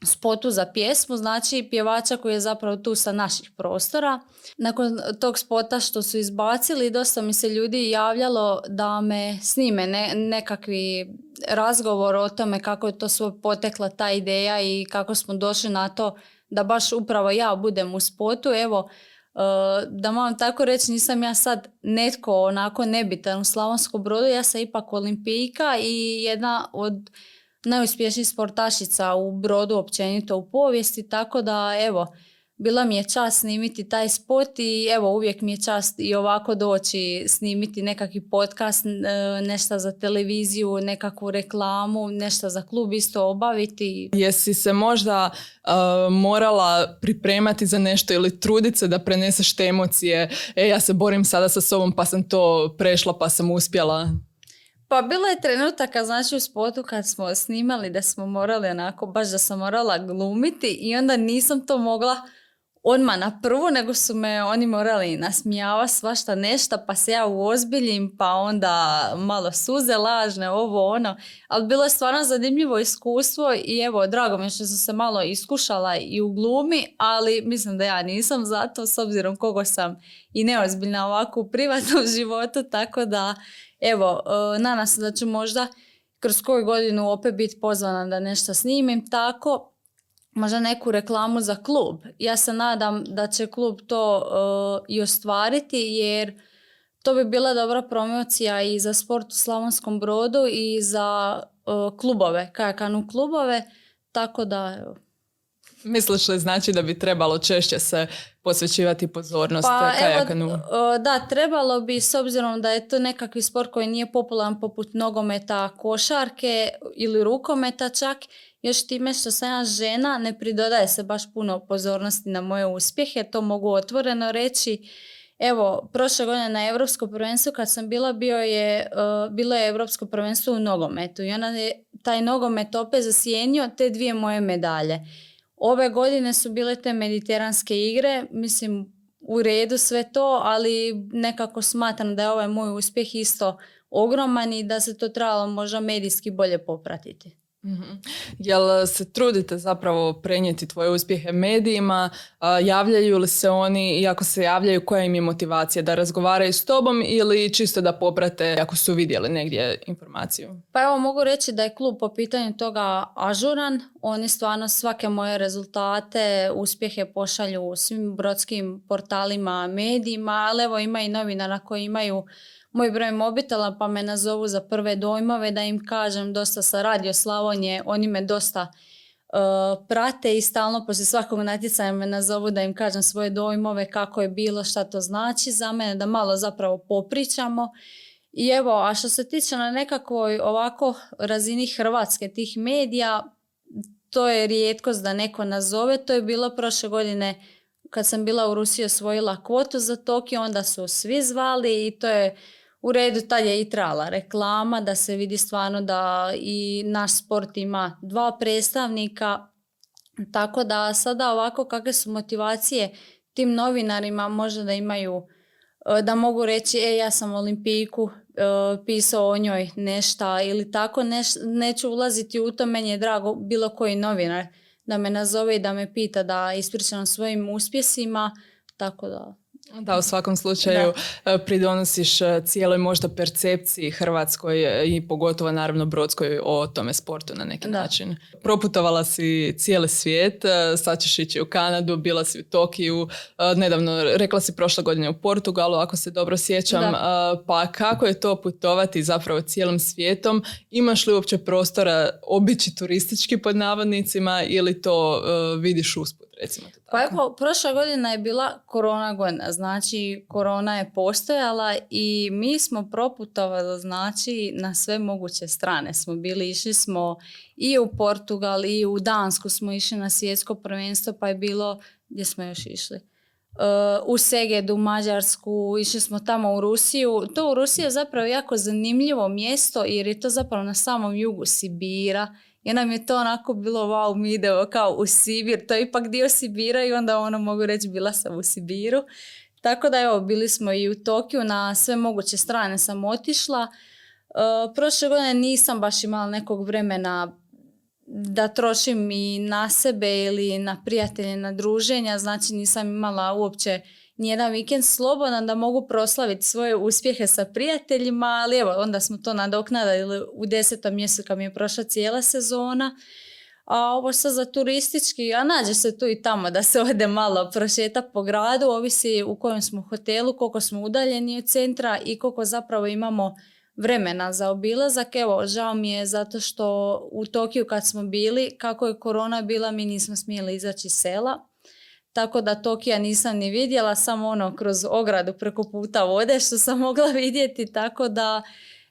spotu za pjesmu, znači pjevača koji je zapravo tu sa naših prostora. Nakon tog spota što su izbacili, dosta mi se ljudi javljalo da me snime ne, nekakvi razgovor o tome kako je to svo potekla ta ideja i kako smo došli na to da baš upravo ja budem u spotu. Evo, e, da moram tako reći, nisam ja sad netko onako nebitan u Slavonskom brodu, ja sam ipak olimpijka i jedna od najuspješnijih sportašica u brodu općenito u povijesti, tako da evo, bila mi je čast snimiti taj spot i evo uvijek mi je čast i ovako doći snimiti nekakvi podcast, e, nešto za televiziju, nekakvu reklamu, nešto za klub isto obaviti. Jesi se možda e, morala pripremati za nešto ili truditi se da preneseš te emocije, e ja se borim sada sa sobom pa sam to prešla pa sam uspjela? Pa bilo je trenutaka, znači u spotu kad smo snimali da smo morali onako, baš da sam morala glumiti i onda nisam to mogla odmah na prvu, nego su me oni morali nasmijava svašta nešto, pa se ja uozbiljim, pa onda malo suze lažne, ovo ono. Ali bilo je stvarno zanimljivo iskustvo i evo, drago mi je što sam se malo iskušala i u glumi, ali mislim da ja nisam zato, s obzirom kogo sam i neozbiljna ovako u privatnom životu, tako da evo, e, nadam se da ću možda kroz koju godinu opet biti pozvana da nešto snimim tako, možda neku reklamu za klub. Ja se nadam da će klub to uh, i ostvariti jer to bi bila dobra promocija i za sport u Slavonskom brodu i za uh, klubove, kajakanu klubove, tako da evo. Misliš li znači da bi trebalo češće se posvećivati pozornost pa, kajakanu? Evo, da, trebalo bi s obzirom da je to nekakvi sport koji nije popularan poput nogometa, košarke ili rukometa čak još time što sam ja žena ne pridodaje se baš puno pozornosti na moje uspjehe, to mogu otvoreno reći. Evo, prošle godine na Europsko prvenstvo kad sam bila, bio je, uh, bilo je Europsko prvenstvo u nogometu i ona je taj nogomet opet zasjenio te dvije moje medalje. Ove godine su bile te mediteranske igre, mislim u redu sve to, ali nekako smatram da je ovaj moj uspjeh isto ogroman i da se to trebalo možda medijski bolje popratiti. Mm-hmm. Jel se trudite zapravo prenijeti tvoje uspjehe medijima? Javljaju li se oni i ako se javljaju koja im je motivacija? Da razgovaraju s tobom ili čisto da poprate ako su vidjeli negdje informaciju? Pa evo mogu reći da je klub po pitanju toga ažuran. Oni stvarno svake moje rezultate, uspjehe pošalju svim brodskim portalima, medijima, ali evo ima i novinara koji imaju moj broj mobitela pa me nazovu za prve dojmove da im kažem dosta sa Radio Slavonje, oni me dosta uh, prate i stalno poslije svakog natjecanja me nazovu da im kažem svoje dojmove, kako je bilo, šta to znači za mene, da malo zapravo popričamo. I evo, a što se tiče na nekakvoj ovako razini Hrvatske tih medija, to je rijetkost da neko nazove, to je bilo prošle godine kad sam bila u Rusiji osvojila kvotu za Tokio, onda su svi zvali i to je u redu tad je i trala reklama da se vidi stvarno da i naš sport ima dva predstavnika. Tako da sada ovako kakve su motivacije tim novinarima možda da imaju e, da mogu reći e ja sam Olimpiku e, pisao o njoj nešta ili tako neću ulaziti u to meni je drago bilo koji novinar da me nazove i da me pita da ispričam svojim uspjesima tako da da, u svakom slučaju da. E, pridonosiš e, cijeloj možda percepciji Hrvatskoj e, i pogotovo naravno Brodskoj o tome sportu na neki način. Proputovala si cijeli svijet, sad ćeš ići u Kanadu, bila si u Tokiju, nedavno rekla si prošle godine u Portugalu, ako se dobro sjećam. Pa kako je to putovati zapravo cijelim svijetom? Imaš li uopće prostora obići turistički pod navodnicima ili to vidiš usput? Recimo to Pa evo, prošla godina je bila korona godina, znači korona je postojala i mi smo proputovali znači na sve moguće strane smo bili, išli smo i u Portugal i u Dansku smo išli na svjetsko prvenstvo pa je bilo, gdje smo još išli? Uh, u Segedu, u Mađarsku, išli smo tamo u Rusiju. To u Rusiji je zapravo jako zanimljivo mjesto jer je to zapravo na samom jugu Sibira i nam je to onako bilo wow, mi idemo kao u Sibir, to je ipak dio Sibira i onda ono mogu reći bila sam u Sibiru. Tako da evo, bili smo i u Tokiju, na sve moguće strane sam otišla. Uh, prošle godine nisam baš imala nekog vremena da trošim i na sebe ili na prijatelje, na druženja, znači nisam imala uopće nijedan vikend slobodan da mogu proslaviti svoje uspjehe sa prijateljima, ali evo, onda smo to nadoknadali u desetom mjesecu kad mi je prošla cijela sezona. A ovo sad za turistički, a nađe se tu i tamo da se ode malo prošeta po gradu, ovisi u kojem smo hotelu, koliko smo udaljeni od centra i koliko zapravo imamo vremena za obilazak. Evo, žao mi je zato što u Tokiju kad smo bili, kako je korona bila, mi nismo smjeli izaći iz sela tako da Tokija nisam ni vidjela, samo ono kroz ogradu preko puta vode što sam mogla vidjeti, tako da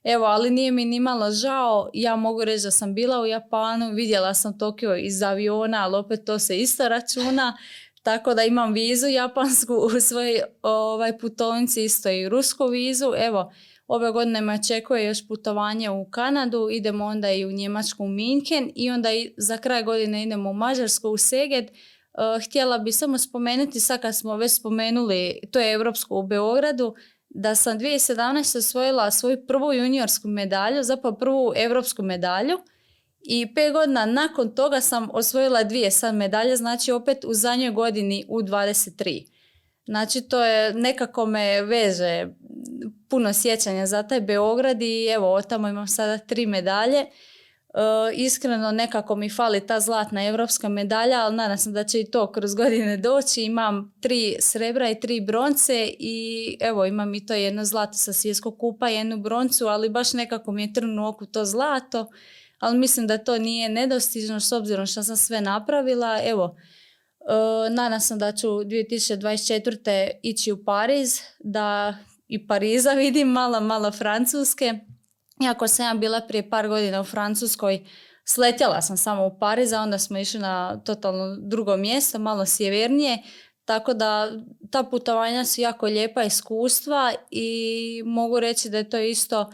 evo, ali nije mi ni malo žao, ja mogu reći da sam bila u Japanu, vidjela sam Tokio iz aviona, ali opet to se isto računa, tako da imam vizu japansku u svojoj ovaj, putovnici, isto i rusku vizu, evo, Ove godine me očekuje još putovanje u Kanadu, idemo onda i u Njemačku u Minken i onda i za kraj godine idemo u Mađarsku u Seged. Uh, htjela bi samo spomenuti, sad kad smo već spomenuli, to je Europsko u Beogradu, da sam 2017. osvojila svoju prvu juniorsku medalju, zapravo prvu europsku medalju i pet godina nakon toga sam osvojila dvije sad medalje, znači opet u zadnjoj godini u 23. Znači to je nekako me veže puno sjećanja za taj Beograd i evo tamo imam sada tri medalje. E, iskreno nekako mi fali ta zlatna europska medalja, ali nadam se da će i to kroz godine doći. Imam tri srebra i tri bronce i evo imam i to jedno zlato sa svjetskog kupa, jednu broncu, ali baš nekako mi je trnu oku to zlato. Ali mislim da to nije nedostižno s obzirom što sam sve napravila. Evo, Uh, nadam se da ću 2024. ići u Pariz, da i Pariza vidim, malo, malo Francuske. Iako sam ja bila prije par godina u Francuskoj, sletjela sam samo u Pariz, a onda smo išli na totalno drugo mjesto, malo sjevernije. Tako da ta putovanja su jako lijepa iskustva i mogu reći da je to isto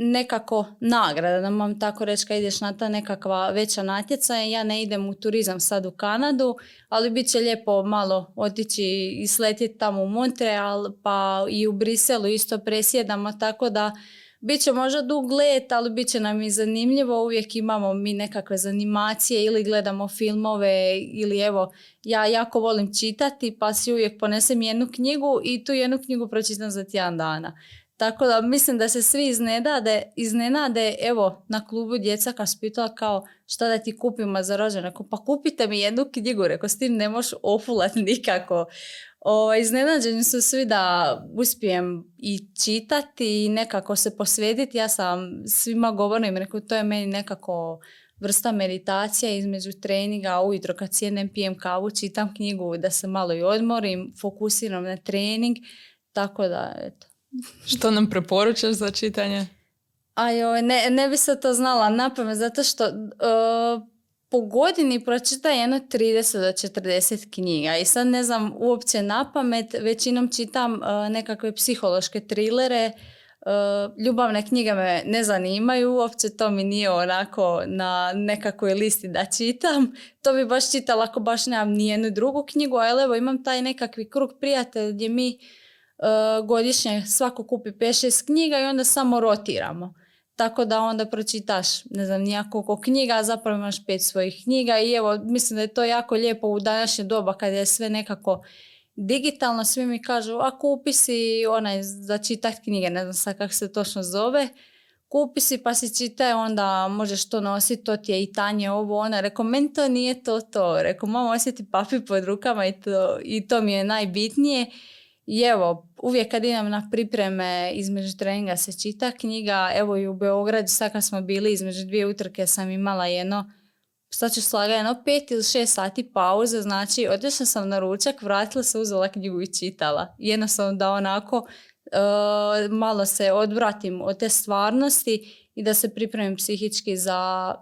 nekako nagrada, da vam tako reći kad ideš na ta nekakva veća natjecaja. Ja ne idem u turizam sad u Kanadu, ali bit će lijepo malo otići i sletiti tamo u Montreal, pa i u Briselu isto presjedamo, tako da bit će možda dug let, ali bit će nam i zanimljivo. Uvijek imamo mi nekakve zanimacije ili gledamo filmove ili evo, ja jako volim čitati pa si uvijek ponesem jednu knjigu i tu jednu knjigu pročitam za tjedan dana. Tako da mislim da se svi iznenade, iznenade evo na klubu djeca kad pitala kao šta da ti kupimo za rođendan. Pa kupite mi jednu knjigu, reko s tim ne možeš ofulat nikako. O, iznenađeni su svi da uspijem i čitati i nekako se posvetiti. Ja sam svima govorim, rekao to je meni nekako vrsta meditacija između treninga, ujutro kad sjednem pijem kavu, čitam knjigu da se malo i odmorim, fokusiram na trening, tako da eto. Što nam preporučaš za čitanje? Ajoj, ne, ne bi se to znala napamet, zato što uh, po godini pročita jedno 30 do 40 knjiga i sad ne znam uopće napamet, većinom čitam uh, nekakve psihološke trilere, uh, ljubavne knjige me ne zanimaju, uopće to mi nije onako na nekakvoj listi da čitam. To bi baš čitala ako baš nemam nijednu drugu knjigu, ali evo imam taj nekakvi krug prijatelja gdje mi godišnje svako kupi 5-6 knjiga i onda samo rotiramo. Tako da onda pročitaš, ne znam, nijakoliko knjiga, zapravo imaš pet svojih knjiga i evo, mislim da je to jako lijepo u današnje doba kad je sve nekako digitalno, svi mi kažu, a kupi si onaj za čitat knjige, ne znam sad kako se točno zove, kupi si pa si čitaj, onda možeš to nositi, to ti je i tanje ovo, ona. Rekao, meni to nije to to. Rekao, mamo osjeti papir pod rukama i to, i to mi je najbitnije. I evo, uvijek kad idem na pripreme između treninga se čita knjiga. Evo i u Beogradu, sad kad smo bili između dvije utrke sam imala jedno sad ću slaga jedno pet ili šest sati pauze, znači otišla sam na ručak, vratila se, uzela knjigu i čitala. Jednostavno da onako uh, malo se odvratim od te stvarnosti i da se pripremim psihički za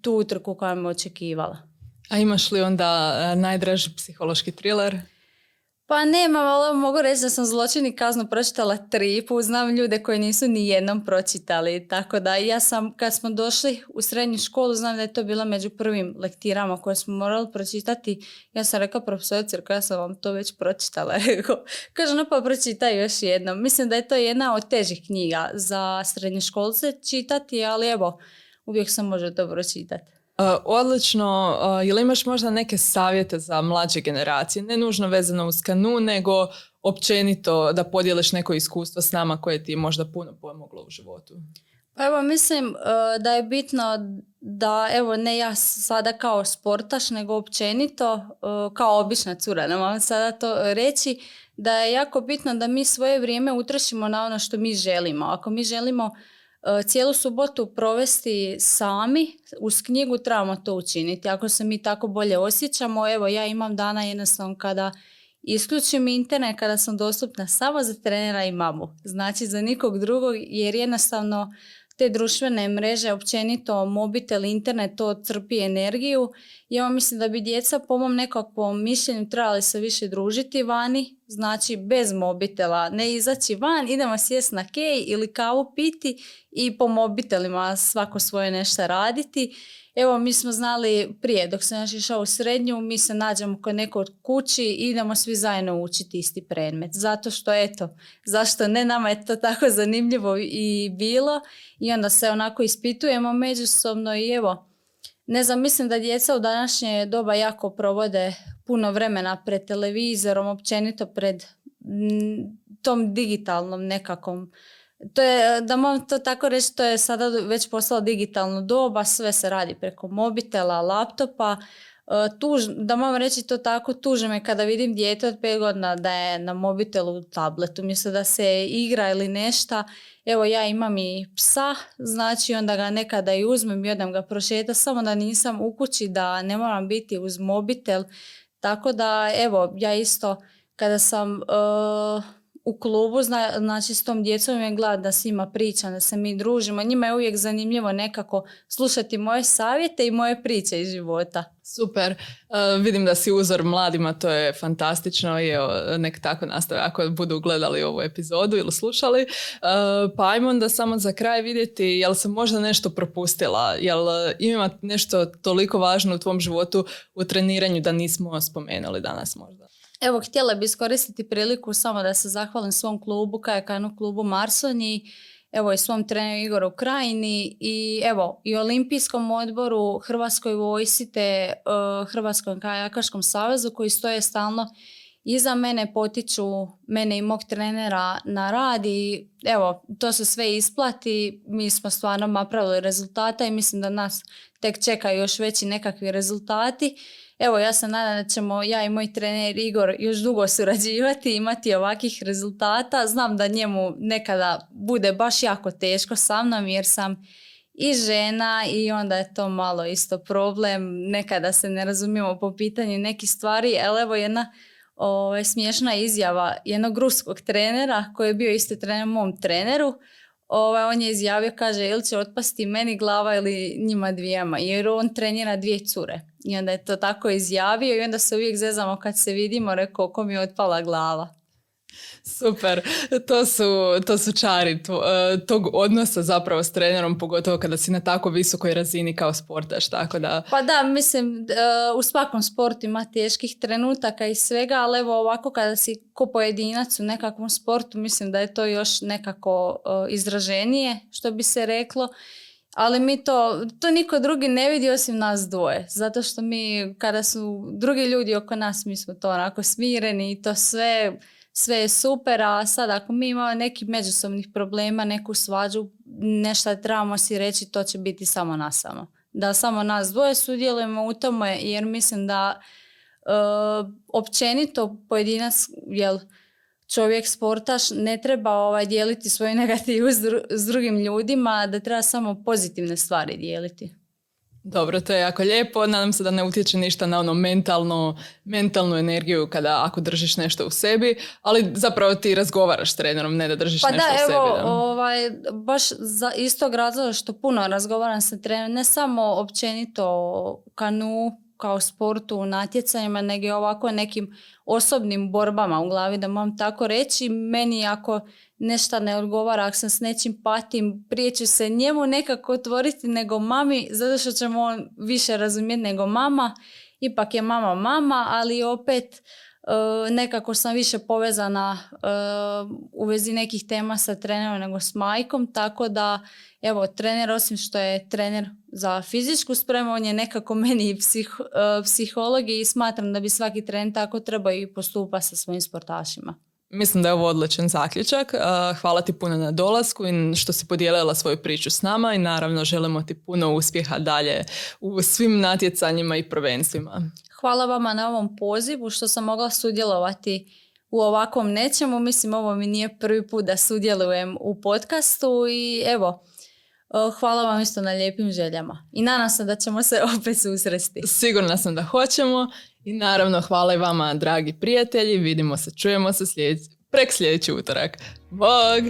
tu utrku koja me očekivala. A imaš li onda uh, najdraži psihološki thriller? Pa nema, ali mogu reći da sam zločin i kaznu pročitala tri put. Znam ljude koji nisu ni jednom pročitali. Tako da ja sam, kad smo došli u srednju školu, znam da je to bila među prvim lektirama koje smo morali pročitati. Ja sam rekla profesorici, ja sam vam to već pročitala. Kaže, no pa pročitaj još jednom. Mislim da je to jedna od težih knjiga za srednje školce čitati, ali evo, uvijek se može dobro čitati. Uh, odlično, ili imaš možda neke savjete za mlađe generacije, ne nužno vezano uz kanu, nego općenito da podijeliš neko iskustvo s nama koje ti je možda puno pomoglo u životu? Pa evo mislim uh, da je bitno da evo ne ja sada kao sportaš nego općenito kao obična cura, ne vam sada to reći, da je jako bitno da mi svoje vrijeme utrošimo na ono što mi želimo. Ako mi želimo E, cijelu subotu provesti sami, uz knjigu trebamo to učiniti. Ako se mi tako bolje osjećamo, evo ja imam dana jednostavno kada isključim internet, kada sam dostupna samo za trenera i mamu. Znači za nikog drugog jer jednostavno te društvene mreže, općenito mobitel, internet, to crpi energiju. Ja mislim da bi djeca po mom nekakvom mišljenju trebali se više družiti vani, znači bez mobitela, ne izaći van, idemo sjest na kej ili kavu piti i po mobitelima svako svoje nešto raditi Evo, mi smo znali prije, dok sam još išao u srednju, mi se nađemo kod nekog kući i idemo svi zajedno učiti isti predmet. Zato što, eto, zašto ne, nama je to tako zanimljivo i bilo. I onda se onako ispitujemo međusobno i evo, ne znam, mislim da djeca u današnje doba jako provode puno vremena pred televizorom, općenito pred tom digitalnom nekakvom to je, da mogu to tako reći, to je sada već postalo digitalno doba, sve se radi preko mobitela, laptopa. E, tuž, da mogu reći to tako, tuže me kada vidim dijete od 5 godina da je na mobitelu, tabletu, umjesto da se igra ili nešto. Evo ja imam i psa, znači onda ga nekada i uzmem i odam ga prošeta, samo da nisam u kući, da ne moram biti uz mobitel. Tako da evo ja isto kada sam... Uh, u klubu, znači s tom djecom je glad da s njima pričam, da se mi družimo. Njima je uvijek zanimljivo nekako slušati moje savjete i moje priče iz života. Super. Uh, vidim da si uzor mladima, to je fantastično i nek tako nastave ako budu gledali ovu epizodu ili slušali. Uh, pa ajmo onda samo za kraj vidjeti jel sam možda nešto propustila, jel ima nešto toliko važno u tvom životu u treniranju da nismo spomenuli danas možda. Evo, htjela bi iskoristiti priliku samo da se zahvalim svom klubu, Kajakanu klubu Marsonji, evo i svom treneru Igoru Krajini i evo i Olimpijskom odboru, Hrvatskoj vojsi te uh, Hrvatskom kajakaškom savezu koji stoje stalno iza mene, potiču mene i mog trenera na rad i evo, to se sve isplati. Mi smo stvarno napravili rezultata i mislim da nas tek čekaju još veći nekakvi rezultati. Evo, ja se nadam da ćemo ja i moj trener Igor još dugo surađivati, imati ovakvih rezultata. Znam da njemu nekada bude baš jako teško sa mnom jer sam i žena i onda je to malo isto problem. Nekada se ne razumijemo po pitanju nekih stvari, ali evo jedna o, ovaj, smiješna izjava jednog ruskog trenera koji je bio isto trener mom treneru. Ovaj, on je izjavio, kaže, ili će otpasti meni glava ili njima dvijema, jer on trenira dvije cure. I onda je to tako izjavio i onda se uvijek zezamo kad se vidimo, rekao, ko mi je otpala glava. Super, to su, to su čari e, tog odnosa zapravo s trenerom, pogotovo kada si na tako visokoj razini kao sportaš, tako da... Pa da, mislim, e, u svakom sportu ima teških trenutaka i svega, ali evo ovako kada si ko pojedinac u nekakvom sportu, mislim da je to još nekako e, izraženije, što bi se reklo. Ali mi to, to niko drugi ne vidi osim nas dvoje. Zato što mi, kada su drugi ljudi oko nas, mi smo to onako smireni i to sve sve je super, a sad ako mi imamo nekih međusobnih problema, neku svađu, nešto trebamo si reći, to će biti samo nas samo. Da samo nas dvoje sudjelujemo u tome, jer mislim da uh, općenito pojedinac, jel, čovjek sportaš ne treba ovaj, dijeliti svoju negativu s drugim ljudima, da treba samo pozitivne stvari dijeliti. Dobro, to je jako lijepo. Nadam se da ne utječe ništa na ono mentalno, mentalnu energiju kada ako držiš nešto u sebi, ali zapravo ti razgovaraš s trenerom, ne da držiš pa nešto da, u sebi. Pa da, evo, ovaj, baš za istog razloga što puno razgovaram sa trenerom, ne samo općenito kanu, kao sportu u natjecanjima, nego ovako nekim osobnim borbama u glavi, da moram tako reći. Meni ako nešto ne odgovara, ako sam s nečim patim, prije ću se njemu nekako otvoriti nego mami, zato što ćemo on više razumjeti nego mama. Ipak je mama mama, ali opet nekako sam više povezana uh, u vezi nekih tema sa trenerom nego s majkom, tako da evo, trener osim što je trener za fizičku spremu, on je nekako meni psih, uh, psiholog i smatram da bi svaki trener tako trebao i postupa sa svojim sportašima. Mislim da je ovo odličan zaključak. Hvala ti puno na dolasku i što si podijelila svoju priču s nama i naravno želimo ti puno uspjeha dalje u svim natjecanjima i prvenstvima. Hvala vama na ovom pozivu što sam mogla sudjelovati u ovakvom nečemu. Mislim, ovo mi nije prvi put da sudjelujem u podcastu i evo, hvala vam isto na lijepim željama. I nadam se da ćemo se opet susresti. Sigurna sam da hoćemo i naravno hvala i vama dragi prijatelji. Vidimo se, čujemo se sljedeći, prek sljedeći utorak. Bog!